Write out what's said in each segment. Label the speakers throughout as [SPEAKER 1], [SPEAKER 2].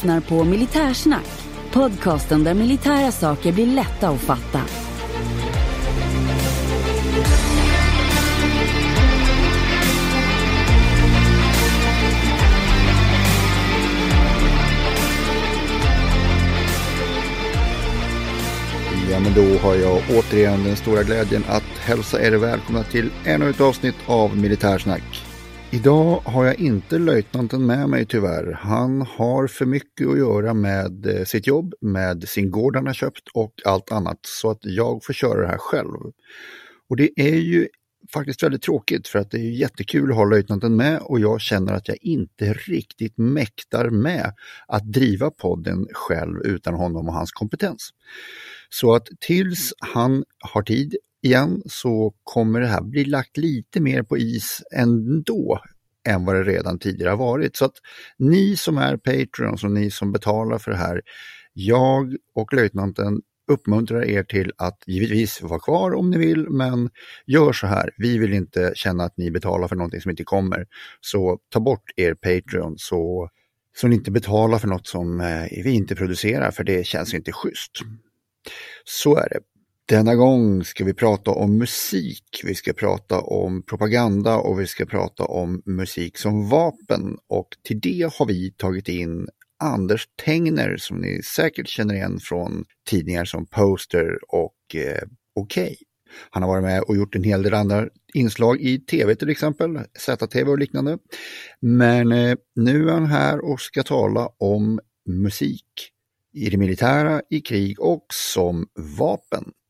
[SPEAKER 1] lyssnar på Militärsnack. Podcasten där militära saker blir lätta att fatta.
[SPEAKER 2] Ja, men då har jag återigen den stora glädjen att hälsa er välkomna till ännu ett avsnitt av Militärsnack. Idag har jag inte löjtnanten med mig tyvärr. Han har för mycket att göra med eh, sitt jobb, med sin gård han har köpt och allt annat så att jag får köra det här själv. Och det är ju faktiskt väldigt tråkigt för att det är jättekul att ha löjtnanten med och jag känner att jag inte riktigt mäktar med att driva podden själv utan honom och hans kompetens. Så att tills han har tid igen så kommer det här bli lagt lite mer på is ändå än vad det redan tidigare har varit. Så att ni som är Patreons och ni som betalar för det här, jag och löjtnanten uppmuntrar er till att givetvis vara kvar om ni vill, men gör så här. Vi vill inte känna att ni betalar för någonting som inte kommer. Så ta bort er Patreon så, så ni inte betalar för något som eh, vi inte producerar, för det känns inte schysst. Så är det. Denna gång ska vi prata om musik, vi ska prata om propaganda och vi ska prata om musik som vapen. Och till det har vi tagit in Anders Tengner som ni säkert känner igen från tidningar som Poster och eh, Okej. Okay. Han har varit med och gjort en hel del andra inslag i tv till exempel, ZTV och liknande. Men eh, nu är han här och ska tala om musik i det militära, i krig och som vapen.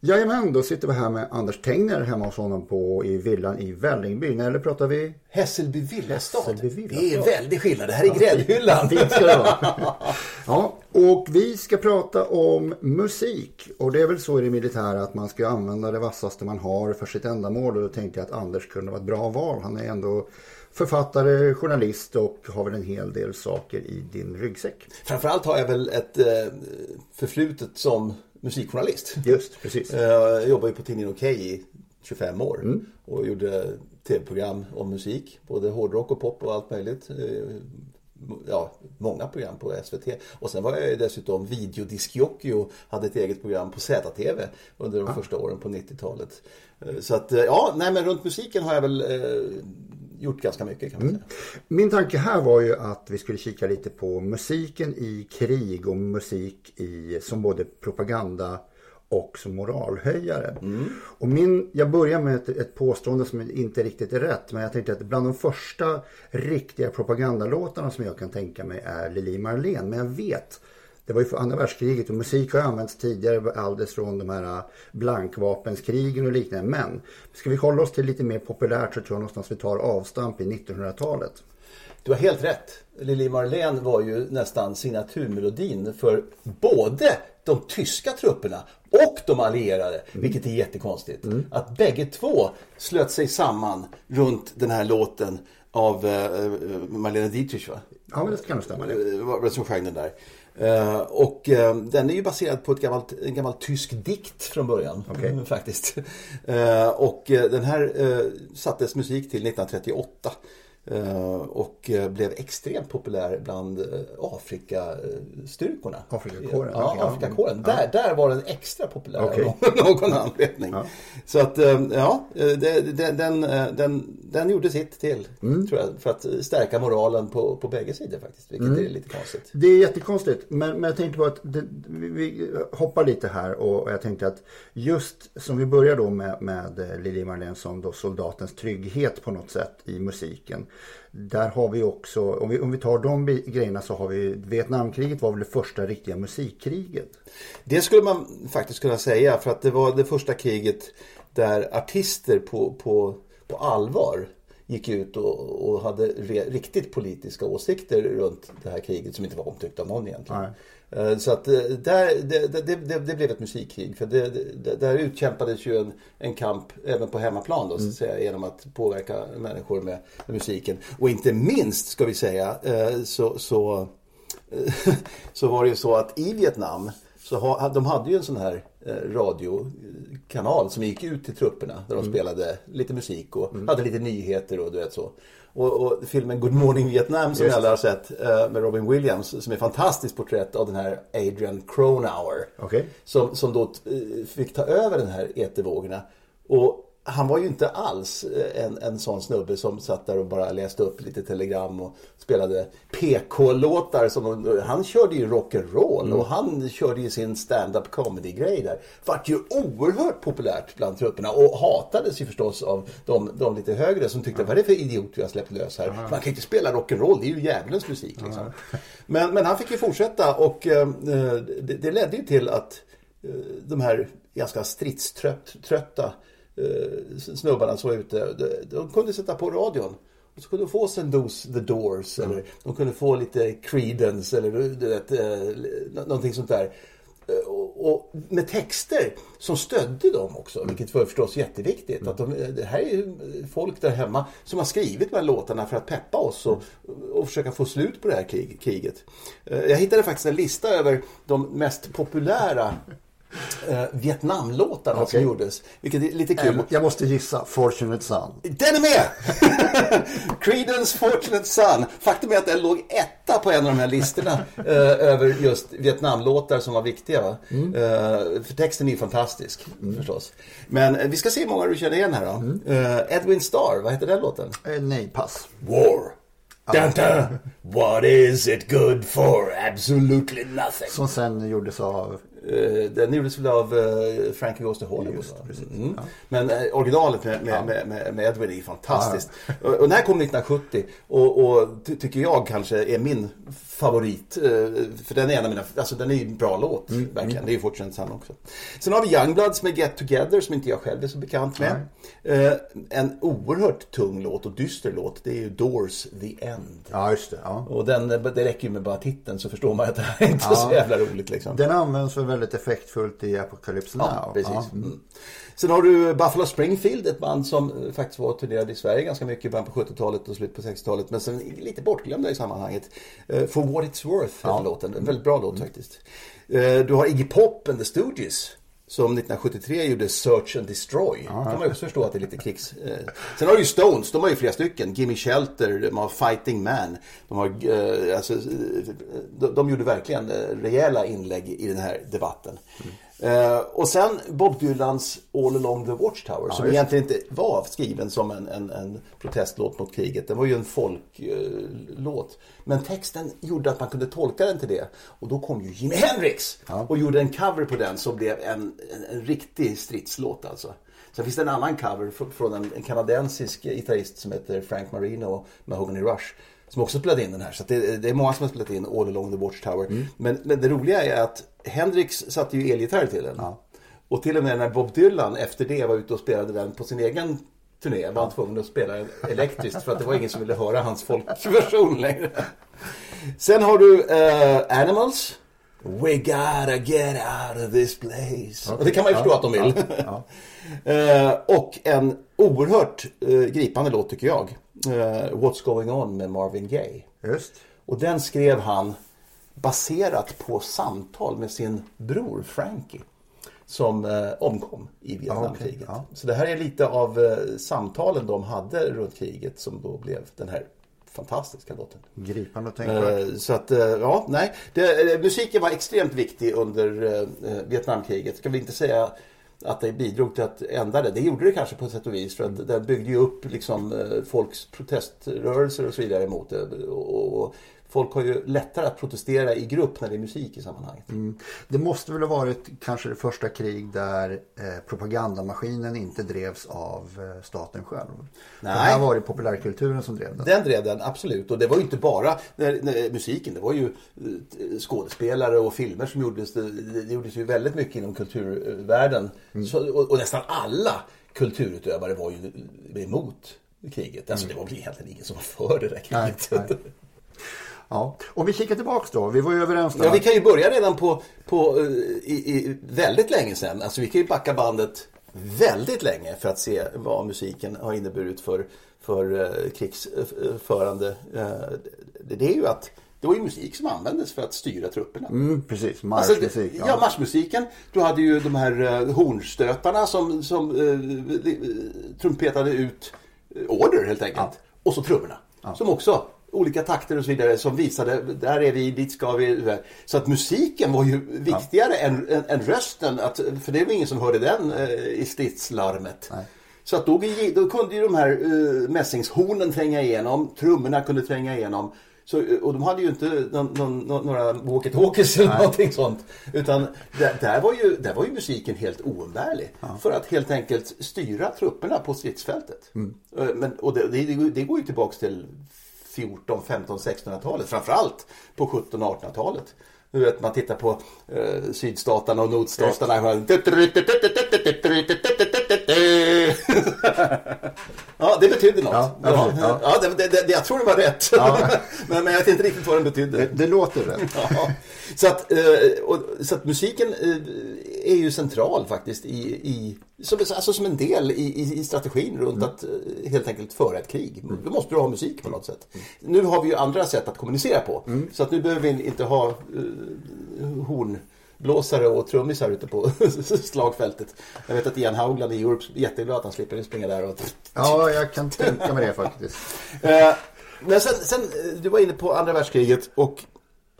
[SPEAKER 2] Jajamän, då sitter vi här med Anders Tengner hemma hos honom på, i villan i Vällingby. Eller pratar vi?
[SPEAKER 3] Hässelby villastad.
[SPEAKER 2] Hässelby villastad.
[SPEAKER 3] Det är väldigt skillnad. Det här är gräddhyllan.
[SPEAKER 2] Fint ska det vara. ja, och vi ska prata om musik. Och det är väl så i det militära att man ska använda det vassaste man har för sitt ändamål. Och då tänkte jag att Anders kunde vara ett bra val. Han är ändå författare, journalist och har väl en hel del saker i din ryggsäck.
[SPEAKER 3] Framförallt har jag väl ett eh, förflutet som musikjournalist.
[SPEAKER 2] Just, precis.
[SPEAKER 3] Jag jobbade på tidningen Okej i 25 år mm. och gjorde tv-program om musik. Både hårdrock och pop och allt möjligt. Ja, många program på SVT. Och sen var jag ju dessutom videodiskjockey och hade ett eget program på ZTV under de ah. första åren på 90-talet. Så att ja, nej men runt musiken har jag väl eh, gjort ganska mycket kan man säga. Mm.
[SPEAKER 2] Min tanke här var ju att vi skulle kika lite på musiken i krig och musik i, som både propaganda och som moralhöjare. Mm. Och min, jag börjar med ett, ett påstående som inte riktigt är rätt. Men jag tänkte att bland de första riktiga propagandalåtarna som jag kan tänka mig är Lili Marlene. Men jag vet det var ju för andra världskriget och musik har använts tidigare alldeles från de här äh, blankvapenskrigen och liknande. Men ska vi hålla oss till lite mer populärt så tror jag någonstans vi tar avstamp i 1900-talet.
[SPEAKER 3] Du har helt rätt. Lili Marlene var ju nästan signaturmelodin för både de tyska trupperna och de allierade, mm. vilket är jättekonstigt. Mm. Att bägge två slöt sig samman runt den här låten av uh, Marlene Dietrich va?
[SPEAKER 2] Ja, men det kan nog stämma. Det
[SPEAKER 3] var som sjöng den där. Uh, och uh, den är ju baserad på ett gammalt, en gammal tysk dikt från början. Okay. faktiskt. Uh, och den här sattes musik till 1938. Eh, och eh, blev extremt populär bland eh, Afrikastyrkorna.
[SPEAKER 2] Afrikakåren?
[SPEAKER 3] Ja. Afrikakåren. Ja. Där, där var den extra populär okay. av någon anledning. Ja. Så att, ja, den, den, den, den gjorde sitt till, mm. tror jag, för att stärka moralen på, på bägge sidor faktiskt. Vilket mm. är lite konstigt.
[SPEAKER 2] Det är jättekonstigt, men, men jag tänkte på att det, vi hoppar lite här och jag tänkte att just som vi börjar då med, med Lili Marlene som då soldatens trygghet på något sätt i musiken. Där har vi också, om vi, om vi tar de grejerna så har vi Vietnamkriget var väl det första riktiga musikkriget.
[SPEAKER 3] Det skulle man faktiskt kunna säga för att det var det första kriget där artister på, på, på allvar gick ut och, och hade re, riktigt politiska åsikter runt det här kriget som inte var omtyckt av någon egentligen.
[SPEAKER 2] Nej.
[SPEAKER 3] Eh, Så att eh, där, det, det, det, det blev ett musikkrig. För där utkämpades ju en, en kamp även på hemmaplan då, så att säga, genom att påverka människor med, med musiken. Och inte minst, ska vi säga, eh, så, så, så var det ju så att i Vietnam så ha, de hade ju en sån här radiokanal som gick ut till trupperna där de spelade lite musik och hade lite nyheter och du vet så. Och, och filmen Good Morning Vietnam som vi alla har sett eh, med Robin Williams som är ett fantastiskt porträtt av den här Adrian Cronauer.
[SPEAKER 2] Okej.
[SPEAKER 3] Som, som då eh, fick ta över den här etervågorna. Och han var ju inte alls eh, en, en sån snubbe som satt där och bara läste upp lite telegram och spelade PK-låtar. Som, han körde ju rock'n'roll och han körde ju sin stand-up comedy-grej där. Vart ju oerhört populärt bland trupperna och hatades ju förstås av de, de lite högre som tyckte vad är det för idiot vi har släppt lös här. Man kan ju inte spela rock'n'roll, det är ju djävulens musik liksom. Men, men han fick ju fortsätta och eh, det, det ledde ju till att eh, de här ganska stridströtta eh, snubbarna som var ute, de, de kunde sätta på radion. Och så kunde de få sen dos The Doors eller de kunde få lite Creedence eller du vet, eh, nå- någonting sånt där. Eh, Och, och med texter som stödde dem också, vilket var förstås jätteviktigt. Att de, det här är ju folk där hemma som har skrivit de här låtarna för att peppa oss och, och försöka få slut på det här krig, kriget. Eh, Jag hittade faktiskt en lista över de mest populära eh, Vietnamlåtarna som
[SPEAKER 2] Okej.
[SPEAKER 3] gjordes. Vilket är lite kul.
[SPEAKER 2] Jag, måste gissa Fortunate Son.
[SPEAKER 3] Den är med! Creedence Fortunate Son. Faktum är att den låg etta på en av de här listorna eh, över just Vietnamlåtar som var viktiga. Va? Eh, för texten är ju fantastisk förstås. Men eh, vi ska se hur många du känner igen här då. Eh, Edwin Starr, vad heter den låten?
[SPEAKER 2] Eh, nej, pass.
[SPEAKER 3] War. Dun, dun. What is it good for? Absolutely nothing.
[SPEAKER 2] Som sen gjordes av...
[SPEAKER 3] Eh, den gjordes väl av uh, Frankie Goes to Hollywood.
[SPEAKER 2] Just.
[SPEAKER 3] Mm. Men eh, originalet med, med, med, med, Edwin är fantastiskt. Och, och den här kom 1970 och, och ty, tycker jag kanske är min favorit. eh, för den är en av mina, alltså den är ju en bra låt. Verkligen. Det är ju Fortunate Son också. Sen har vi Youngbloods med Get Together som inte jag själv är så bekant med. Eh, en oerhört tung låt och dyster låt. Det är ju Doors The End.
[SPEAKER 2] Ja, just det. Ja.
[SPEAKER 3] Och den, det räcker ju med bara titeln så förstår man att det här är inte
[SPEAKER 2] Ja.
[SPEAKER 3] så jävla roligt liksom.
[SPEAKER 2] Den används väl väldigt effektfullt i Apocalypse Now.
[SPEAKER 3] Ja, precis.
[SPEAKER 2] Ja.
[SPEAKER 3] Mm. Sen har du Buffalo Springfield, ett band som eh, faktiskt var turnerade i Sverige ganska mycket i början på 70-talet och slutet på 60-talet. Men sen lite bortglömda i sammanhanget. Eh, For What It's Worth heter låten. En väldigt bra låt faktiskt. Eh, Du har Iggy Pop and the Stooges. Som 1973 gjorde Search and Destroy. kan man ju förstå att det är lite krigs... eh. Sen har du ju Stones, de har ju flera stycken. Gimme Shelter, de har Fighting Man. De, har, eh, alltså, eh, de, de gjorde verkligen rejäla inlägg i den här debatten. Eh, och sen Bob Dylans All Along the Watchtower som
[SPEAKER 2] just det.
[SPEAKER 3] egentligen inte var skriven som en, en, en protestlåt mot kriget. Den var ju en folklåt. Men texten gjorde att man kunde tolka den till det. Och då kom ju Jimi Hendrix och gjorde en cover på den som blev en, en, en riktig stridslåt alltså. Sen finns det en annan cover fr- från en, en kanadensisk gitarrist som heter Frank Marino Mahogany Rush. Som också spelade in den här. Så det, det är många som har spelat in All Along the Watchtower. Men, men det roliga är att Hendrix satte ju elgitarr till den. Och till och med när Bob Dylan efter det var ute och spelade den på sin egen turné var han tvungen att spela elektriskt för att det var ingen som ville höra hans folkversion längre. Sen har du eh, Animals. We gotta get out of this place. Och det kan man ju förstå att de vill. Eh, och en oerhört eh, gripande låt tycker jag. Eh, What's going on med Marvin Gaye.
[SPEAKER 2] Just.
[SPEAKER 3] Och den skrev han baserat på samtal med sin bror Frankie. Som eh, omkom i Vietnamkriget.
[SPEAKER 2] Ja, okej, ja.
[SPEAKER 3] Så det här är lite av eh, samtalen de hade runt kriget som då blev den här fantastiska låten.
[SPEAKER 2] Gripande och tänkvärt.
[SPEAKER 3] Eh, Så att, eh, ja, nej. Det, eh, musiken var extremt viktig under Vietnamkriget. Ska vi inte säga att det bidrog till att ändra det. Det gjorde det kanske på ett sätt och vis. För att det byggde ju upp liksom, eh, folks proteströrelser och så vidare emot det. Och, och folk har ju lättare att protestera i grupp när det är musik i sammanhanget.
[SPEAKER 2] Mm. Det måste väl ha varit kanske det första krig där eh, propagandamaskinen inte drevs av eh, staten själv.
[SPEAKER 3] Nej.
[SPEAKER 2] Det här var det populärkulturen som drev den.
[SPEAKER 3] Den drev den, absolut. Och det var ju inte bara när, när, musiken. Det var ju eh, skådespelare och filmer som gjordes. Det, det gjordes ju väldigt mycket inom kulturvärlden. Så, och, och nästan alla kulturutövare var ju emot kriget. Alltså det var väl egentligen ingen som var för det där kriget. Nej, nej.
[SPEAKER 2] Ja, om vi kikar tillbaks då. Vi var ju överens
[SPEAKER 3] där. Ja, vi kan ju börja redan på, på i, i, väldigt länge sedan. Alltså vi kan ju backa bandet väldigt länge för att se vad musiken har inneburit för, för uh, krigsförande. Uh, det, är ju att det var ju musik som användes för att styra trupperna.
[SPEAKER 2] Mm, precis, marschmusik. Alltså,
[SPEAKER 3] ja. ja, marschmusiken. Du hade ju de här hornstötarna som, som uh, trumpetade ut order helt enkelt. Ja. Och så trummorna. Ja. Som också olika takter och så vidare som visade där är vi, dit ska vi. Så att musiken var ju viktigare ja. än, än, än, rösten. Att, för det var ingen som hörde den eh, i stridslarmet. Nej. Så att då, då kunde ju de här uh, mässingshornen tränga igenom, trummorna kunde tränga igenom. Så, och de hade ju inte någon, någon, några walkie-talkies eller någonting sånt. Utan där, där, var ju, där var ju musiken helt oumbärlig. Ja. För att helt enkelt styra trupperna på stridsfältet. Mm. Eh, men, och det, det, det, går ju tillbaks till 14, 15, 1600-talet. Framförallt på 1700 och 1800-talet. Du vet, man tittar på eh, sydstaterna och nordstaterna. ja, det betydde något. Ja, ja, ja. ja det, det, jag tror det var rätt. Men, men jag vet inte riktigt vad den betydde.
[SPEAKER 2] Det, det låter rätt.
[SPEAKER 3] så, att, eh, och, så att musiken eh, är ju central faktiskt i, i som, alltså som en del i, i strategin runt mm. att eh, helt enkelt föra ett krig. Mm. Då måste du ha musik på något sätt. Mm. Nu har vi ju andra sätt att kommunicera på. Mm. Så att nu behöver vi inte ha uh, hornblåsare och trummisar ute på slagfältet. Jag vet att Ian Haugland i Europe är jätteglad att han slipper springa där och...
[SPEAKER 2] Ja, jag kan tänka mig det faktiskt.
[SPEAKER 3] uh, men sen, sen, du var inne på andra världskriget och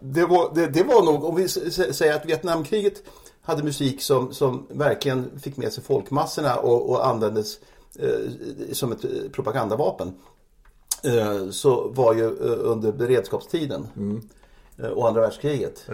[SPEAKER 3] det var, det, det var nog, om vi säger att Vietnamkriget hade musik som, som verkligen fick med sig folkmassorna och, och användes eh, som ett eh, propagandavapen. Eh, så var ju eh, under beredskapstiden mm. Eh, och andra världskriget.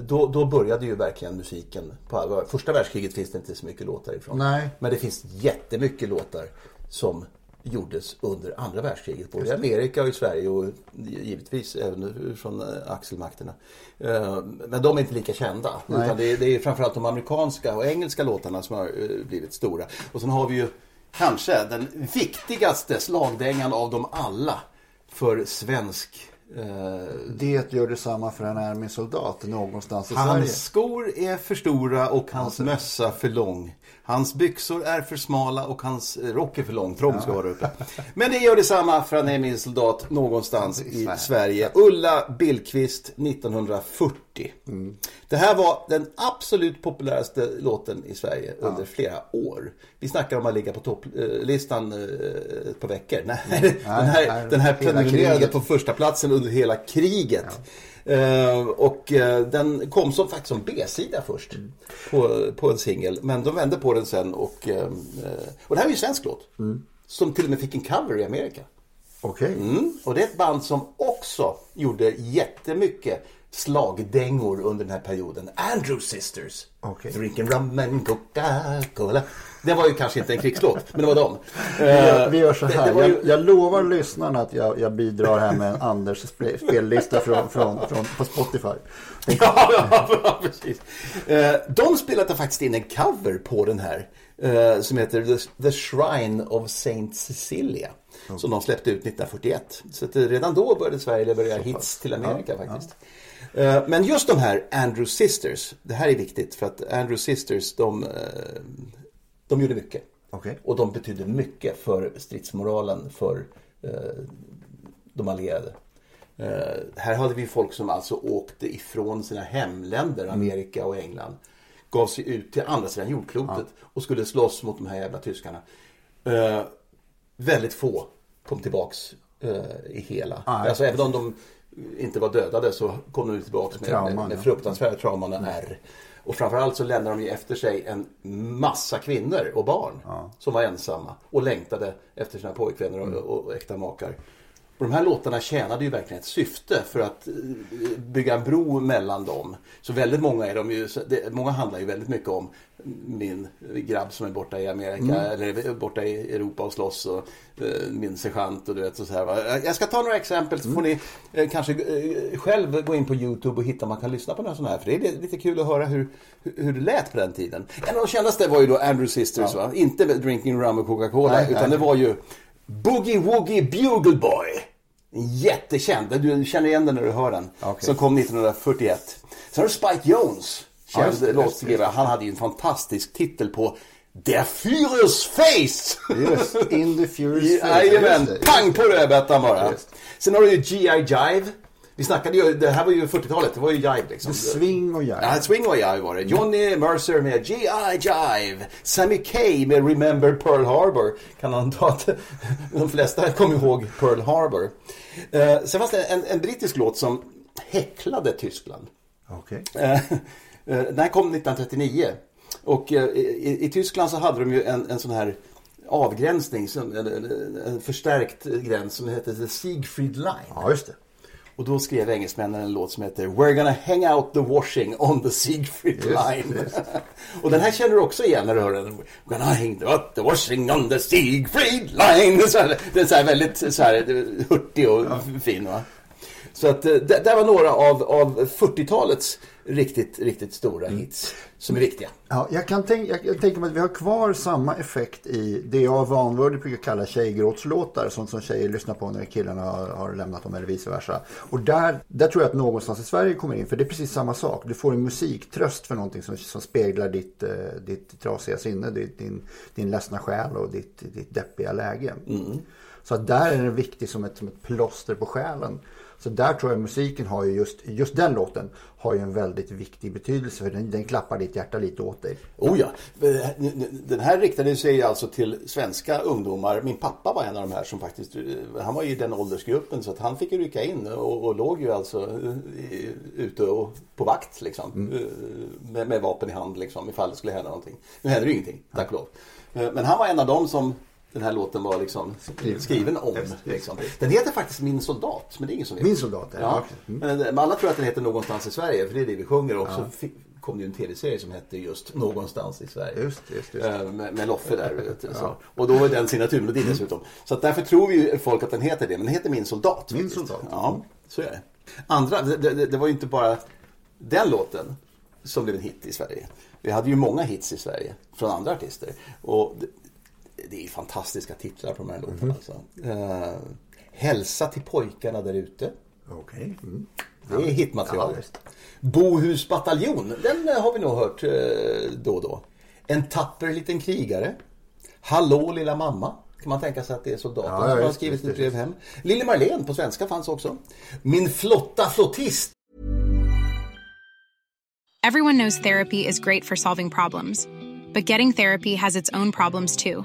[SPEAKER 3] Då, då började ju verkligen musiken på allvar. Första världskriget finns det inte så mycket låtar ifrån.
[SPEAKER 2] Nej.
[SPEAKER 3] Men det finns jättemycket låtar som gjordes under andra världskriget. Både i Amerika och i Sverige och givetvis även från eh, axelmakterna. Eh, men de är inte lika kända. Utan det, är, det är framförallt de amerikanska och engelska låtarna som har eh, blivit stora. Och sen har vi ju kanske den viktigaste slagdängan av dem alla för svensk
[SPEAKER 2] det gör detsamma för en armésoldat någonstans i
[SPEAKER 3] hans
[SPEAKER 2] Sverige.
[SPEAKER 3] Hans skor är för stora och hans mössa för lång. Hans byxor är för smala och hans rock är för lång. Trång ska vara uppe. Men det gör detsamma för han är min soldat någonstans i Sverige. Ulla Billqvist 1940. Mm. Det här var den absolut populäraste låten i Sverige ja. under flera år. Vi snackar om att ligga på topplistan eh, ett par veckor. Nej, mm. den här, den här prenumererade på första platsen under hela kriget. Ja. Uh, och uh, den kom som faktiskt som B-sida först mm. på, på en singel. Men de vände på den sen och, uh, och det här är ju en svensk låt. Mm. Som till och med fick en cover i Amerika.
[SPEAKER 2] Okej.
[SPEAKER 3] Okay. Mm. Och det är ett band som också gjorde jättemycket slagdängor under den här perioden. Andrew Sisters. Okay. Drinking rum and Coca-Cola. Det var ju kanske inte en krigslåt, men det var dem.
[SPEAKER 2] Vi gör, vi gör så här. Ju... jag, jag, lovar lyssnarna att jag, jag bidrar här med en Anders spellista från, från, från, på Spotify.
[SPEAKER 3] Ja, ja, precis. Eh, de spelade faktiskt in en cover på den här. Eh, som heter The, The Shrine of Saint Cecilia. Mm. Som de släppte ut 1941. Så redan då började Sverige leverera hits till Amerika ja, faktiskt. Ja. Eh, men just de här Andrew Sisters, det här är viktigt för att Andrew Sisters de, eh, de gjorde mycket.
[SPEAKER 2] Okay.
[SPEAKER 3] Och de betydde mycket för stridsmoralen för eh, de allierade. Här hade vi folk som alltså åkte ifrån sina hemländer, mm. Amerika och England. Gav sig ut till andra sidan jordklotet ja. och skulle slåss mot de här jävla tyskarna. Väldigt få kom tillbaks i hela. Ah, alltså även om de inte var dödade så kom de tillbaka med, Trauma, med, med fruktansvärda trauman och ärr. Och framförallt så lämnade de ju efter sig en massa kvinnor och barn ja. som var ensamma och längtade efter sina pojkvänner och, och, och äkta makar. Och de här låtarna tjänade ju verkligen ett syfte för att eh, bygga en bro mellan dem. Så väldigt många är de ju, många handlar ju väldigt mycket om min grabb som är borta i Amerika eller borta i Europa och slåss och eh, min sergeant och du vet så här. va. Jag ska ta några exempel så får ni eh, kanske eh, själv gå in på Youtube och hitta om man kan lyssna på några sådana här. För det är lite kul att höra hur, hur- det lät på den tiden. En av de kändaste var ju då Andrew Sisters va? Inte Drinking Rum och Coca-Cola utan
[SPEAKER 2] nej.
[SPEAKER 3] det var ju Boogie Woogie Bugle Boy. Jättekänd, du känner igen den när du hör den.
[SPEAKER 2] Okej.
[SPEAKER 3] Som kom 1941. Sen har du Spike Jones.
[SPEAKER 2] Ja,
[SPEAKER 3] Känd
[SPEAKER 2] det,
[SPEAKER 3] låtskrivare. Han hade ju en fantastisk titel på Der Führers Face.
[SPEAKER 2] Just, In the Furious Face.
[SPEAKER 3] Jajamän, pang på rödbetan bara.
[SPEAKER 2] Just.
[SPEAKER 3] Sen har du ju G.I. Jive. Vi snackade ju, det här var ju 40-talet, det var ju Jive liksom.
[SPEAKER 2] Swing och jive.
[SPEAKER 3] Ja, Swing och Jive var det. Johnny Mercer med G.I. Jive. Sammy Kaye med Remember Pearl Harbor. Kan anta att de flesta kommer ihåg Pearl Harbor. Eh, sen fanns det en, en brittisk låt som häcklade Tyskland.
[SPEAKER 2] Okej.
[SPEAKER 3] Eh, eh, Den här kom 1939. Och eh, i, i Tyskland så hade de ju en, en sån här avgränsning, en, en förstärkt gräns som hette The Siegfried Line.
[SPEAKER 2] Ja, just det.
[SPEAKER 3] Och då skrev engelsmännen en låt som heter We're gonna hang out the washing on the Siegfried line. och den här känner du också igen när du hör den. We're gonna hang out the washing on the Siegfried line. Så här, den är så här väldigt så här, hurtig och fin. Va? Så att eh, det var några av, av 40-talets riktigt, riktigt stora
[SPEAKER 2] Mm.
[SPEAKER 3] hits som är viktiga.
[SPEAKER 2] Ja, jag kan tänka, mig att vi har kvar samma effekt i det jag vanvördigt brukar kalla tjejgråtslåtar. Sånt som tjejer lyssnar på när killarna har, har lämnat dem eller vice versa. Och där, där tror jag att någonstans i Sverige kommer in. För det är precis samma sak. Du får en musiktröst för någonting som, som speglar ditt, eh, ditt trasiga sinne. Ditt, din, din ledsna själ och ditt, ditt deppiga läge. Så att där är den viktig som ett, som ett plåster på själen. Så där tror jag musiken har ju just, just den låten har ju en väldigt viktig betydelse för den, den klappar ditt hjärta lite åt dig.
[SPEAKER 3] Oh ja. Den här riktade sig alltså till svenska ungdomar. Min pappa var en av de här som faktiskt, han var i den åldersgruppen så att han fick ju rycka in och, och låg ju alltså ute och på vakt liksom. Eh, Med, med vapen i hand liksom ifall det skulle hända någonting. Nu händer ju ingenting, tack och lov. Men han var en av dem som den här låten var liksom skriven om. Liksom. Den heter faktiskt Min soldat, men det är ingen som vet.
[SPEAKER 2] Min soldat, ja.
[SPEAKER 3] ja.
[SPEAKER 2] Okej.
[SPEAKER 3] Men alla tror att den heter Någonstans i Sverige, för det är det vi sjunger. Och så fi- kom det ju en tv-serie som hette just Någonstans i Sverige.
[SPEAKER 2] Just just just.
[SPEAKER 3] Eh, Med, med Loffe där. Vet så. Och då var den signaturmelodin dessutom. Så därför tror ju folk att den heter det. Men den heter Min soldat.
[SPEAKER 2] Min
[SPEAKER 3] faktiskt.
[SPEAKER 2] soldat.
[SPEAKER 3] Ja, så är det. Andra, det, det, det var ju inte bara den låten som blev en hit i Sverige. Vi hade ju många hits i Sverige från andra artister. Och det, är fantastiska titlar på de här låtarna. Alltså. Eh, Hälsa till pojkarna där ute.
[SPEAKER 2] Okej. Mm.
[SPEAKER 3] Det är hitmaterial.
[SPEAKER 2] Ja, visst.
[SPEAKER 3] Bohus bataljon, den eh, har vi nog hört eh, då och då. En tapper liten krigare. Hallå lilla mamma. Kan man tänka sig att det är soldaten
[SPEAKER 2] Ja,
[SPEAKER 3] som har skrivit ett brev hem. Lille Marlene på svenska fanns också. Min flotta flottist.
[SPEAKER 4] Everyone knows therapy is great for solving problems, but getting therapy has its own problems too,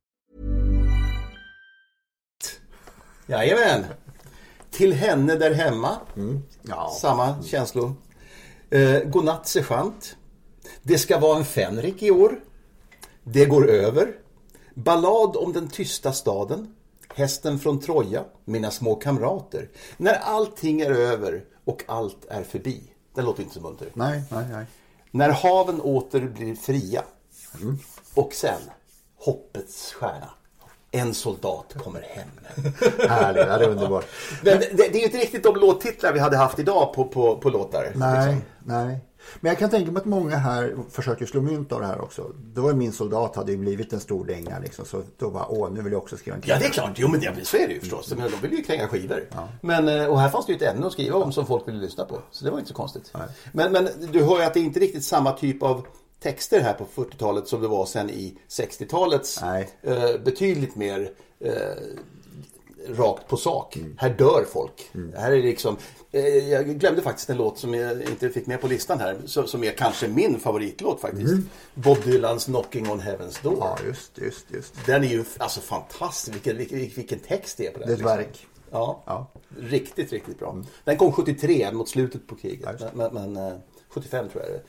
[SPEAKER 3] Jajamän. Till henne där hemma.
[SPEAKER 2] Ja.
[SPEAKER 3] Samma känslor. Eh, Godnatt sergeant. Det ska vara en fänrik i år. Det går över. Ballad om den tysta staden. Hästen från Troja. Mina små kamrater. När allting är över och allt är förbi. Den låter inte så munter.
[SPEAKER 2] Nej, nej, nej.
[SPEAKER 3] När haven åter blir fria. Och sen hoppets stjärna. En soldat kommer hem.
[SPEAKER 2] Härligt, ja, det är underbart.
[SPEAKER 3] Men det, det är ju inte riktigt de låttitlar vi hade haft idag på, på, på låtar.
[SPEAKER 2] Nej,
[SPEAKER 3] liksom.
[SPEAKER 2] nej. Men jag kan tänka mig att många här försöker slå mynt av det här också. Då var min soldat hade ju blivit en stor dänga liksom. Så då bara, åh nu vill jag också skriva en
[SPEAKER 3] Ja det är klart, jo men det, så är det ju förstås. Men de vill ju kränga skivor. Men, eh, och här fanns det ju ett ämne att skriva om som folk ville lyssna på. Så det var inte så konstigt. Men, men du hör ju att det är inte riktigt samma typ av texter här på 40-talet som det var sen i 60-talets
[SPEAKER 2] Nej.
[SPEAKER 3] eh, betydligt mer eh, rakt på sak. Här dör folk. Här är liksom, eh, jag glömde faktiskt en låt som jag inte fick med på listan här. Som, som är kanske min favoritlåt faktiskt. Bob Dylans Knocking on Heaven's Door.
[SPEAKER 2] Ja, just, just, just.
[SPEAKER 3] Den är ju alltså fantastisk. Vilken, vilken, vilken text det är på den.
[SPEAKER 2] Det är ett
[SPEAKER 3] liksom.
[SPEAKER 2] verk.
[SPEAKER 3] Ja.
[SPEAKER 2] Ja.
[SPEAKER 3] riktigt, riktigt bra. Den kom 73 mot slutet på kriget. Men men eh, 75 tror jag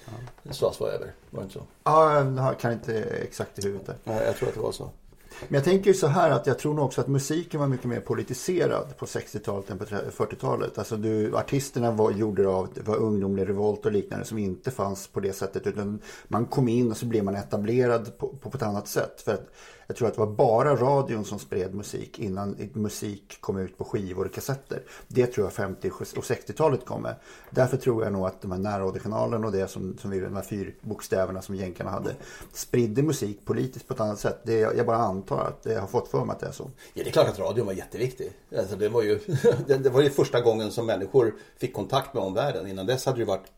[SPEAKER 3] det sades vara över. Var det inte så?
[SPEAKER 2] Ja, jag kan inte exakt i huvudet där.
[SPEAKER 3] Nej, jag tror att det var så.
[SPEAKER 2] Men jag tänker ju så här att jag tror nog också att musiken var mycket mer politiserad på 60-talet än på 40-talet. Alltså du, artisterna var, gjorde av, det var ungdomlig revolt och liknande som inte fanns på det sättet. Utan man kom in och så blev man etablerad på, på, på ett annat sätt. För att jag tror att det var bara radion som spred musik innan musik kom ut på skivor och kassetter. Det tror jag 50 och 60-talet kommer. Därför tror jag nog att de här närradiokanalerna och det som, som vi, de här fyrbokstäverna som jänkarna hade spridde musik politiskt på ett annat sätt. Det, jag bara antar att jag har fått för mig att det är så.
[SPEAKER 3] Ja, det är klart att radion var jätteviktig. Alltså, det, var ju, det, det var ju första gången som människor fick kontakt med omvärlden. Innan dess hade det ju varit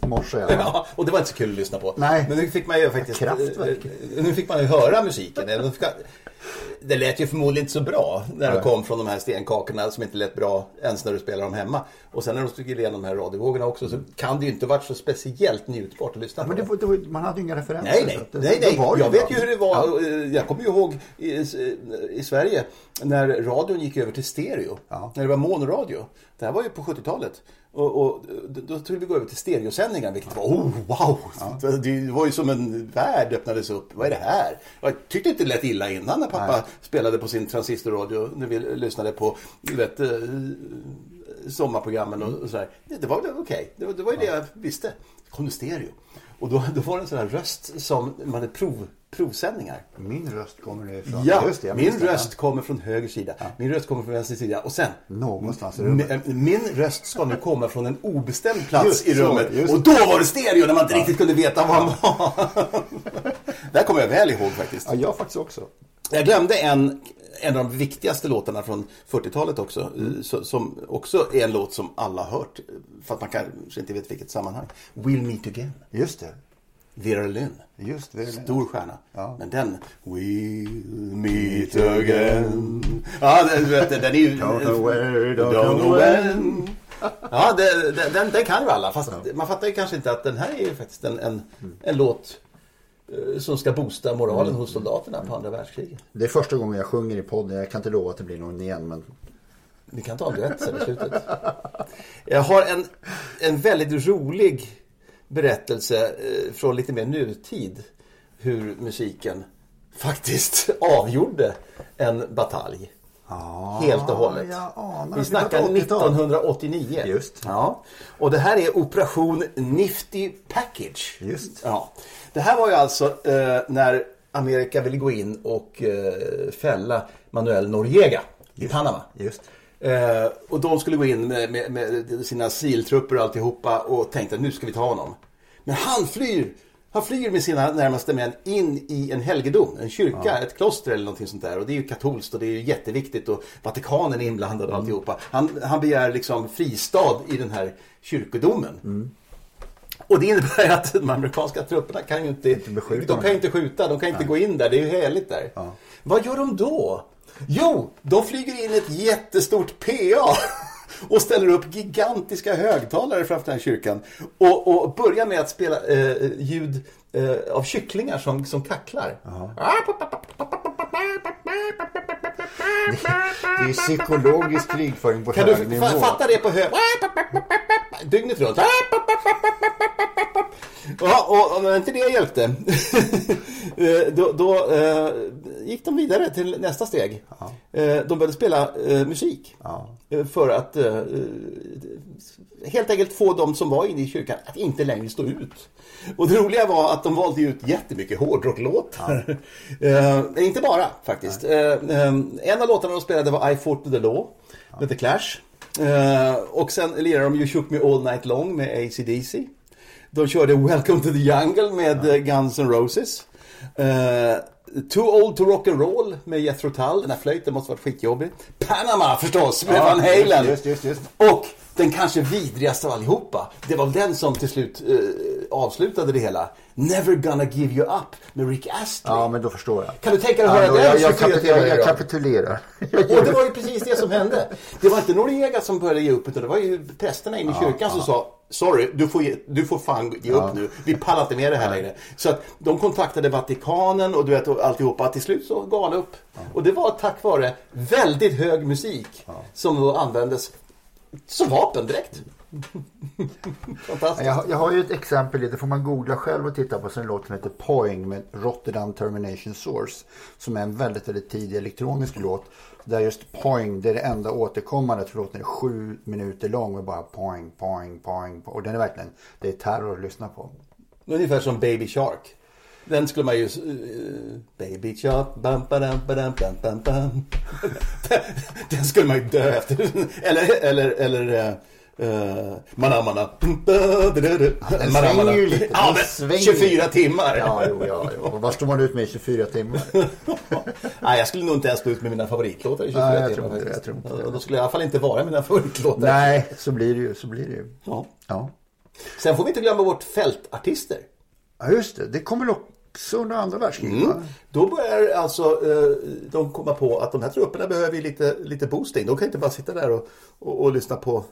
[SPEAKER 2] Morse ja.
[SPEAKER 3] Och det var inte så kul att lyssna på.
[SPEAKER 2] Nej.
[SPEAKER 3] Men nu fick man ju faktiskt...
[SPEAKER 2] Kraftwerk.
[SPEAKER 3] eh, Nu fick man ju höra musiken. Det lät ju förmodligen inte så bra när det kom från de här stenkakorna som inte lät bra ens när du spelar dem hemma. Och sen när de slog igenom de här radiovågorna också så kan det ju inte varit så speciellt njutbart att lyssna på.
[SPEAKER 2] Men det var, det var, man hade ju inga referenser.
[SPEAKER 3] Nej, nej,
[SPEAKER 2] det-
[SPEAKER 3] nej, nej. Jag
[SPEAKER 2] bra.
[SPEAKER 3] vet ju hur det var. Jag kommer ju ihåg i, i Sverige när radion gick över till stereo.
[SPEAKER 2] Ja.
[SPEAKER 3] När det var monoradio. Det här var ju på 70-talet. Och, och då, skulle vi gå över till stereosändningar vilket var oh, wow. Det var ju som en värld öppnades upp. Vad är det här? Jag tyckte inte det lät illa innan när pappa. Spelade på sin transistorradio när vi lyssnade på du vet, eh, sommarprogrammen och, och sådär. Det, det var okej. Det, var- det var ju det jag visste. Kom stereo. Och då, då var det en sån här röst som man hade prov, provsändningar.
[SPEAKER 2] Min röst kommer ifrån.
[SPEAKER 3] Ja,
[SPEAKER 2] Just det,
[SPEAKER 3] min
[SPEAKER 2] ja.
[SPEAKER 3] röst kommer från höger sida. Min röst kommer från vänster sida. Och sen,
[SPEAKER 2] Någonstans i rummet.
[SPEAKER 3] min, min röst ska nu komma från en obestämd plats
[SPEAKER 2] Just
[SPEAKER 3] i rummet.
[SPEAKER 2] just
[SPEAKER 3] och då var det stereo när man inte riktigt kunde veta var han var. det här kommer jag väl ihåg faktiskt.
[SPEAKER 2] Ja, jag faktiskt också.
[SPEAKER 3] Jag glömde en, en av de viktigaste låtarna från 40-talet också.
[SPEAKER 2] Mm.
[SPEAKER 3] eh, Som också är en låt som alla har hört. För att man kanske inte vet vilket sammanhang. We'll meet again.
[SPEAKER 2] Just det.
[SPEAKER 3] Vera Lynn.
[SPEAKER 2] Just det.
[SPEAKER 3] Stor stjärna.
[SPEAKER 2] Ja.
[SPEAKER 3] Men den We'll meet again. Ja, den, den är ju...
[SPEAKER 2] Don't know where, don't
[SPEAKER 3] Don't
[SPEAKER 2] know
[SPEAKER 3] when. Ja, den, den, den kan ju alla. Fast man fattar ju kanske inte att den här är ju faktiskt en, en, en låt som ska boosta moralen hos soldaterna på andra världskriget.
[SPEAKER 2] Det är första gången jag sjunger i podden. Jag kan inte lova att det blir någon igen. Men
[SPEAKER 3] Vi kan ta en duett sen i slutet. Jag har en, en väldigt rolig berättelse eh, från lite mer nutid. Hur musiken faktiskt avgjorde en batalj. Helt och hållet.
[SPEAKER 2] anar
[SPEAKER 3] Vi snackar
[SPEAKER 2] pratar 80-tal.
[SPEAKER 3] 1989.
[SPEAKER 2] Just.
[SPEAKER 3] Ja. Och det här är Operation Nifty Package.
[SPEAKER 2] Just.
[SPEAKER 3] Ja. Det här var ju alltså eh, när Amerika ville gå in och eh, fälla Manuel Noriega i Panama.
[SPEAKER 2] Just.
[SPEAKER 3] Eh, och de skulle gå in med, med, med sina siltrupper och alltihopa och tänkte att nu ska vi ta honom. Men han flyr! Han flyr med sina närmaste män in i en helgedom, en kyrka, ett kloster eller någonting sånt där. Och det är ju katolskt och det är ju jätteviktigt och Vatikanen är inblandad och alltihopa. Han, han begär liksom fristad i den här kyrkodomen. Och det innebär att de amerikanska trupperna kan ju inte,
[SPEAKER 2] beskjuta
[SPEAKER 3] de kan inte skjuta, de kan inte gå in där, det är ju heligt där. Vad gör de då? Jo, de flyger in ett jättestort PA och ställer upp gigantiska högtalare framför den här kyrkan och, och börjar med att spela eh, ljud eh, av kycklingar som, som kacklar.
[SPEAKER 2] Det är psykologisk krigföring på
[SPEAKER 3] Kan du
[SPEAKER 2] hög nivå.
[SPEAKER 3] fa- fatta det på hög... Dygnet runt. Ja, och om inte det hjälpte, eh, då, då eh, gick de vidare till nästa steg. Eh, de började spela eh, musik. För att eh, eh, helt enkelt få de som var inne i kyrkan att inte längre stå ut. Och det roliga var att de valde ut jättemycket hårdrocklåtar. Eh, inte bara faktiskt. Eh, eh, en av låtarna de spelade var I fought with the law med The Clash. Eh, och sen lirar de You Shook Me All Night Long med ACDC. De körde Welcome to the Jungle med ja. Guns N' Roses. Too Old to Rock and Roll med Jethro Tull. Den här flöjten måste varit skitjobbig. Panama förstås med ja, Van Halen.
[SPEAKER 2] Just, just, just.
[SPEAKER 3] Och den kanske vidrigaste av allihopa. Det var den som till slut eh, avslutade det hela. Never gonna give you up med Rick Astley.
[SPEAKER 2] Ja, men då förstår jag.
[SPEAKER 3] Kan du tänka dig att höra
[SPEAKER 2] ja,
[SPEAKER 3] den?
[SPEAKER 2] Jag, jag, kapitulerar, jag kapitulerar.
[SPEAKER 3] Och det var ju precis det som hände. Det var inte Noriega som började ge upp utan det var ju prästerna inne i kyrkan ja, som sa Sorry, du får, ge, du får fan ge upp nu. Vi pallar inte med det här längre. Så att de kontaktade Vatikanen och du vet och alltihopa. Till slut så gav upp. Och det var tack vare väldigt hög musik som då användes som vapen direkt.
[SPEAKER 2] Fantastiskt. Jag, jag, har ju ett exempel, det får man googla själv och titta på, en låt som heter Poing med Rotterdam Termination Source. Som är en väldigt, väldigt tidig elektronisk låt. Där just Poing, det är det enda återkommande. Tror låten är sju minuter lång och bara Poing, Poing, Poing. Och den är verkligen, det är terror att lyssna på.
[SPEAKER 3] Ungefär som Baby Shark. Den skulle man ju... Uh, baby Shark, bam, badam, badam, bam, bam, bam. den skulle man ju dö efter. eller, eller, eller... Uh, Uh, manamana.
[SPEAKER 2] Den svänger ju lite.
[SPEAKER 3] Ja, men 24 timmar.
[SPEAKER 2] Ja, jo, ja, jo. Var står man ut med i 24 timmar?
[SPEAKER 3] Nej, jag skulle nog inte ens stå ut med mina favoritlåtar i 24
[SPEAKER 2] Nej, jag
[SPEAKER 3] timmar.
[SPEAKER 2] Tror inte, jag tror inte.
[SPEAKER 3] Och då skulle jag i alla fall inte vara mina favoritlåtar.
[SPEAKER 2] Nej, så blir det ju. Så blir det ju.
[SPEAKER 3] Ja.
[SPEAKER 2] ja.
[SPEAKER 3] Sen får vi inte glömma bort fältartister.
[SPEAKER 2] Ja, just det. Det kommer också under andra världskriget.
[SPEAKER 3] Mm. Då börjar alltså eh, de komma på att de här trupperna behöver lite, lite boosting. De kan inte bara sitta där och, och, och lyssna på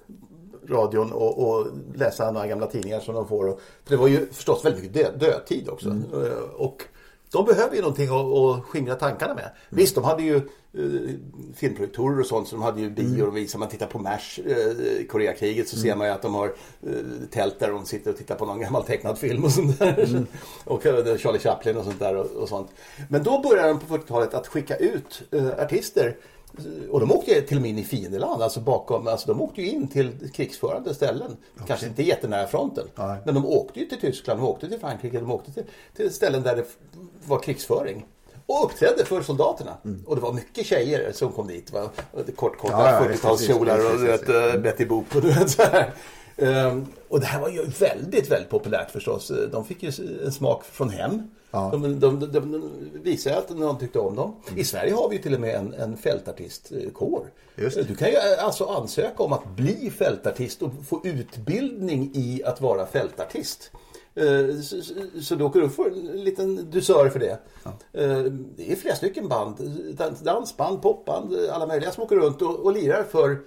[SPEAKER 3] radion och, och, läsa några gamla tidningar som de får. för det var ju förstås väldigt mycket dö, dödtid också. Mm. Och de behöver ju någonting att, att skingra tankarna med. Mm. Visst, de hade ju eh, filmprojektorer och sånt så de hade ju bio mm. och visar man tittar på MASH, eh, Koreakriget så mm. ser man ju att de har eh, tält där de sitter och tittar på någon gammal tecknad film och sånt där. Mm. och eh, Charlie Chaplin och sånt där och, och sånt. Men då började de på 40-talet att skicka ut eh, artister och de åkte till och med in i fiendeland, alltså bakom, alltså de åkte ju in till krigsförande ställen. Ja. Kanske inte jättenära fronten. Nej. Men de åkte ju till Tyskland, de åkte till Frankrike, de åkte till, till ställen där det var krigsföring. Och uppträdde för soldaterna. Mm. Och det var mycket tjejer som kom dit. Va? Kortkorta ja, ja, 40-talskjolar och du vet, äh, Betty Boop och du vet så här. Um, och det här var ju väldigt, väldigt populärt förstås. De fick ju en smak från hem. Ja. De, de, de, de visade att någon tyckte om dem. Mm. I Sverige har vi ju till och med en, en fältartistkår. Du kan ju eh, alltså ansöka om att bli fältartist och få utbildning i att vara fältartist. Eh, så, så då kan du få en liten dusör för det. Ja. Eh, det är flera stycken band. Dansband, popband, alla möjliga som åker runt och, och lirar för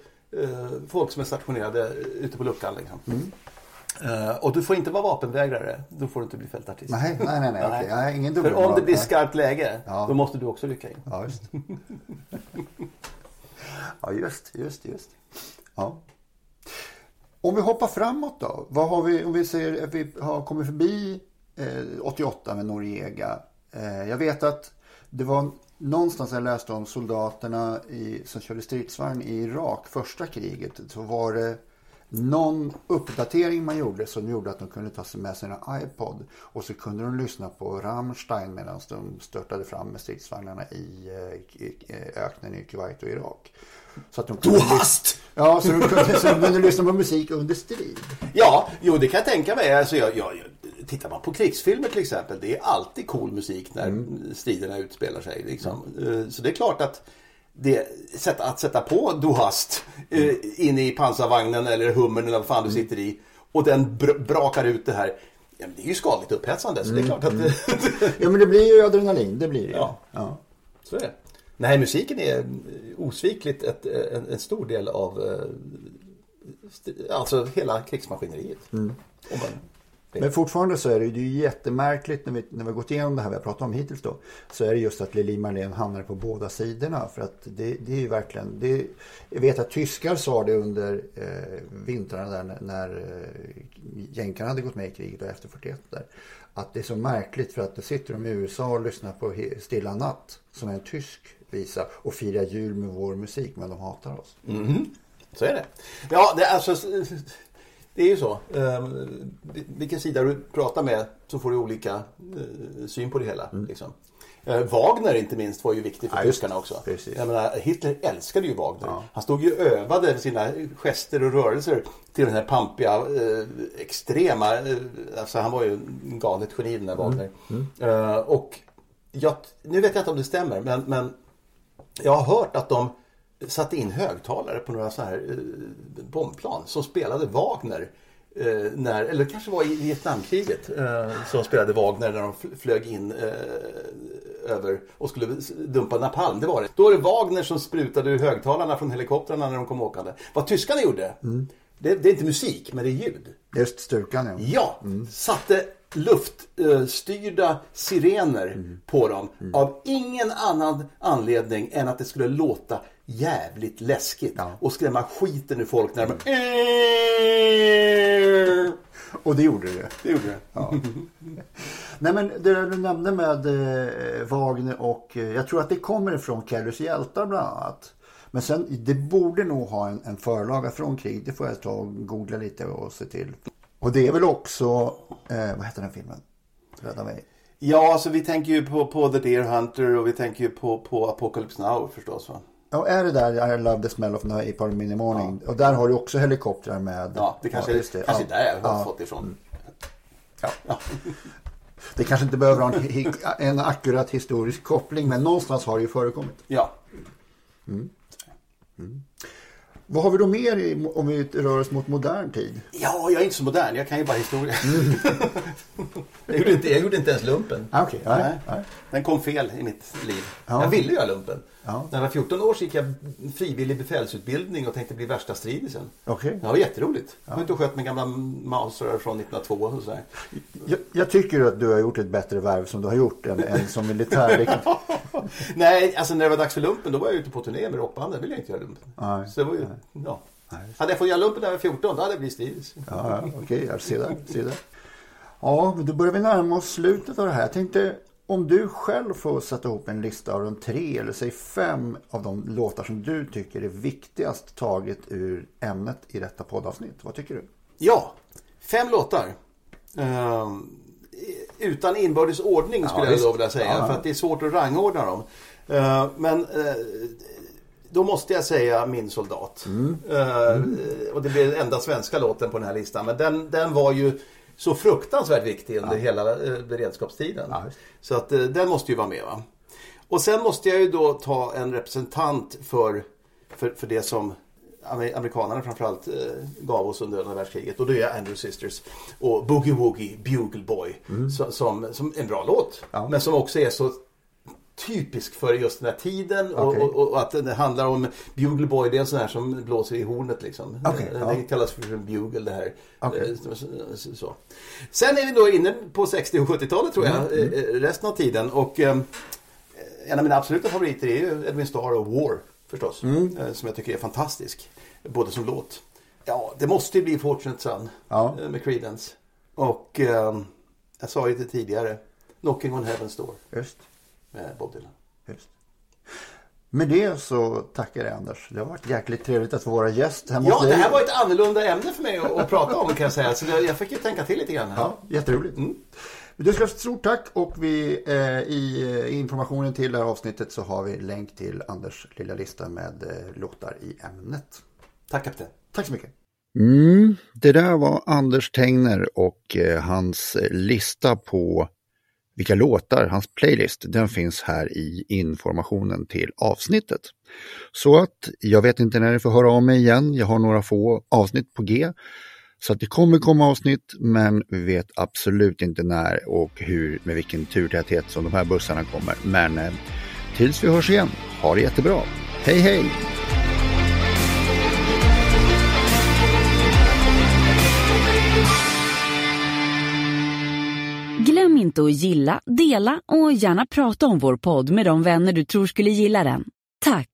[SPEAKER 3] folk som är stationerade ute på luckan. Liksom. Mm. Uh, och du får inte vara vapenvägrare. Då får du inte bli fältartist.
[SPEAKER 2] Nej, nej, nej. nej. okay. nej ingen
[SPEAKER 3] För om det blir skarpt läge, ja. då måste du också rycka in.
[SPEAKER 2] Ja, just. ja, just, just, just. Ja. Om vi hoppar framåt då. Vad har vi, om vi säger att vi har kommit förbi eh, 88 med Noriega. Eh, jag vet att det var någonstans jag läste om soldaterna i, som körde stridsvagn i Irak, första kriget. Så var det någon uppdatering man gjorde som gjorde att de kunde ta sig med sina iPod och så kunde de lyssna på Rammstein medan de störtade fram med stridsvagnarna i, eh, i eh, öknen i Kuwait och Irak.
[SPEAKER 3] Så att de kunde,
[SPEAKER 2] ja, så de kunde, så de kunde lyssna på musik under strid.
[SPEAKER 3] Ja, jo det kan jag tänka mig. Alltså, jag, jag, tittar man på krigsfilmer till exempel, det är alltid cool musik när mm. striderna utspelar sig. Liksom. Mm. Så det är klart att det, att sätta på Du hast mm. inne i pansarvagnen eller hummern eller vad fan du sitter i och den br brakar ut det här. Ja, det är ju skadligt upphetsande så det är klart att... Mm.
[SPEAKER 2] ja men det blir ju adrenalin, det blir det
[SPEAKER 3] ja. ja. Så är det. Nej, musiken är osvikligt ett, en, en stor del av eh, alltså hela krigsmaskineriet. Mm. Man,
[SPEAKER 2] men fortfarande så är det ju jättemärkligt när vi, när vi har gått igenom det här vi har pratat om hittills då. Så är det just att Lili Marlén hamnar på båda sidorna. För att det, det är ju verkligen. Det, jag vet att tyskar sa det under eh, vintrarna där när, när eh, jänkarna hade gått med i kriget och efter 41 där. Att det är så märkligt för att det sitter de i USA och lyssnar på Stilla natt som är en tysk visa och firar jul med vår musik men de hatar oss.
[SPEAKER 3] Mm. Så är det. Ja, det är alltså det är ju så. Ehm, vilken sida du pratar med så får du olika eh, syn på det hela. Mm. Liksom. Eh, Wagner inte minst var ju viktig för
[SPEAKER 2] Ja,
[SPEAKER 3] tyskarna också.
[SPEAKER 2] Precis.
[SPEAKER 3] Jag menar, Hitler älskade ju Wagner. Han stod ju och övade sina gester och rörelser till den här pampiga, eh, extrema, eh, alltså han var ju en galet geni den här Wagner. Eh, och jag, nu vet jag inte om det stämmer men, men jag har hört att de satte in högtalare på några så här eh, bombplan som spelade Wagner. Eh, när, eller det kanske var i Vietnamkriget eh, som spelade Wagner när de fl- flög in eh, över och skulle dumpa napalm. Det var det. Då är det Wagner som sprutade ur högtalarna från helikoptrarna när de kom åkande. Vad tyskarna gjorde, det, det är inte musik men det är ljud.
[SPEAKER 2] Just styrkan ja.
[SPEAKER 3] Ja, satte luftstyrda sirener på dem av ingen annan anledning än att det skulle låta jävligt läskigt
[SPEAKER 2] Ja.
[SPEAKER 3] och skrämma skiten ur folk när de...
[SPEAKER 2] Och det gjorde det.
[SPEAKER 3] Det gjorde det.
[SPEAKER 2] Ja. Nej men det du nämnde med eh, Wagner och eh, jag tror att det kommer ifrån Kellys hjältar bland annat. Men sen det borde nog ha en, en förlaga från krig. Det får jag ta och googla lite och se till. Och det är väl också, eh, vad heter den filmen? Rädda mig.
[SPEAKER 3] Ja, alltså vi tänker ju på, på The Deer Hunter och vi tänker ju på, på Apocalypse Now förstås. Va?
[SPEAKER 2] Ja, är det där I love the smell of napalm in the morning? Och där har du också helikoptrar med.
[SPEAKER 3] Ja, det kanske,
[SPEAKER 2] just det.
[SPEAKER 3] kanske
[SPEAKER 2] Ja.
[SPEAKER 3] där jag har
[SPEAKER 2] Ja.
[SPEAKER 3] fått ifrån.
[SPEAKER 2] Det kanske inte behöver ha en, en akkurat historisk koppling men någonstans har det ju förekommit.
[SPEAKER 3] Ja.
[SPEAKER 2] Vad har vi då mer i, om vi rör oss mot modern tid?
[SPEAKER 3] ja, jag är inte så modern. Jag kan ju bara historia. jag, gjorde inte, jag gjorde inte ens lumpen.
[SPEAKER 2] Ah, nej,
[SPEAKER 3] Nej.
[SPEAKER 2] nej.
[SPEAKER 3] Den kom fel i mitt liv.
[SPEAKER 2] Ja.
[SPEAKER 3] Jag ville göra lumpen.
[SPEAKER 2] Ja.
[SPEAKER 3] När jag var 14 år så gick jag frivillig befälsutbildning och tänkte bli värsta stridisen.
[SPEAKER 2] Okej.
[SPEAKER 3] Det var jätteroligt. Jag var ute och sköt med gamla Mauser från 1902 och sådär.
[SPEAKER 2] Jag, jag tycker att du har gjort ett bättre värv som du har gjort än, än som militär.
[SPEAKER 3] Nej, alltså när det var dags för lumpen då var jag ute på turné med rockbandet. Då ville jag inte göra lumpen.
[SPEAKER 2] Nej.
[SPEAKER 3] Så det var ju, ja. Hade jag fått göra lumpen när jag var 14 då hade jag blivit stridis.
[SPEAKER 2] Ja, ja, okej, jag ser det. Ser det. Ja, men då börjar vi närma oss slutet av det här. Jag tänkte om du själv får sätta ihop en lista av de tre eller säg fem av de låtar som du tycker är viktigast taget ur ämnet i detta poddavsnitt. Vad tycker du?
[SPEAKER 3] Ja, fem låtar. Ehm, utan inbördes ordning skulle jag
[SPEAKER 2] visst.
[SPEAKER 3] då vilja säga.
[SPEAKER 2] Ja, ja.
[SPEAKER 3] För att det är svårt att rangordna dem. Ehm, men eh, då måste jag säga Min soldat.
[SPEAKER 2] Mm.
[SPEAKER 3] Ehm, och det blir den enda svenska låten på den här listan. Men den, den var ju så fruktansvärt viktig under hela eh, beredskapstiden.
[SPEAKER 2] Ja,
[SPEAKER 3] så att eh, den måste ju vara med. Va? Och sen måste jag ju då ta en representant för, för, för det som amer- amerikanerna framförallt eh, gav oss under andra världskriget. Och det är Andrew Sisters och Boogie Woogie Bugle Boy. Så, som, som en bra låt.
[SPEAKER 2] Ja.
[SPEAKER 3] Men som också är så typisk för just den här tiden. Och,
[SPEAKER 2] Okej.
[SPEAKER 3] och, och att det handlar om Bugle Boy, det är en sån här som blåser i hornet liksom.
[SPEAKER 2] Okej,
[SPEAKER 3] Eh,
[SPEAKER 2] ja.
[SPEAKER 3] Det kallas för en bugle det här.
[SPEAKER 2] Okej.
[SPEAKER 3] Eh, så-. Sen är vi då inne på 60 och 70-talet tror jag,
[SPEAKER 2] Mm,
[SPEAKER 3] eh, eh, resten av tiden. Och eh, en av mina absoluta favoriter är ju Edwin Starr och War förstås.
[SPEAKER 2] Mm.
[SPEAKER 3] eh, Som jag tycker är fantastisk. Både som låt. Ja, det måste ju bli Fortunate Son
[SPEAKER 2] Ja.
[SPEAKER 3] med Creedence. Och eh, jag sa ju det tidigare, Knocking on Heaven's Door
[SPEAKER 2] Just,
[SPEAKER 3] med Bob Dylan.
[SPEAKER 2] just. Med det så tackar jag Anders. Det har varit jäkligt trevligt att få vara gäst hemma
[SPEAKER 3] Ja, det här var ett annorlunda ämne för mig att, att prata om kan jag säga. Så jag fick ju tänka till lite grann här.
[SPEAKER 2] Ja, jätteroligt. Du ska ha stort tack och vi, eh, i eh, informationen till det här avsnittet så har vi länk till Anders lilla lista med eh, låtar i ämnet.
[SPEAKER 3] Tack kapten.
[SPEAKER 2] Tack så mycket.
[SPEAKER 5] Mm, det där var Anders Tengner och eh, hans eh, lista på vilka låtar, hans playlist, den finns här i informationen till avsnittet. Så att jag vet inte när ni får höra av mig igen, jag har några få avsnitt på G. Så att det kommer komma avsnitt, men vi vet absolut inte när och hur, med vilken turtäthet som de här bussarna kommer. Men eh, tills vi hörs igen, ha det jättebra. Hej hej!
[SPEAKER 1] Glöm inte att gilla, dela och gärna prata om vår podd med de vänner du tror skulle gilla den. Tack!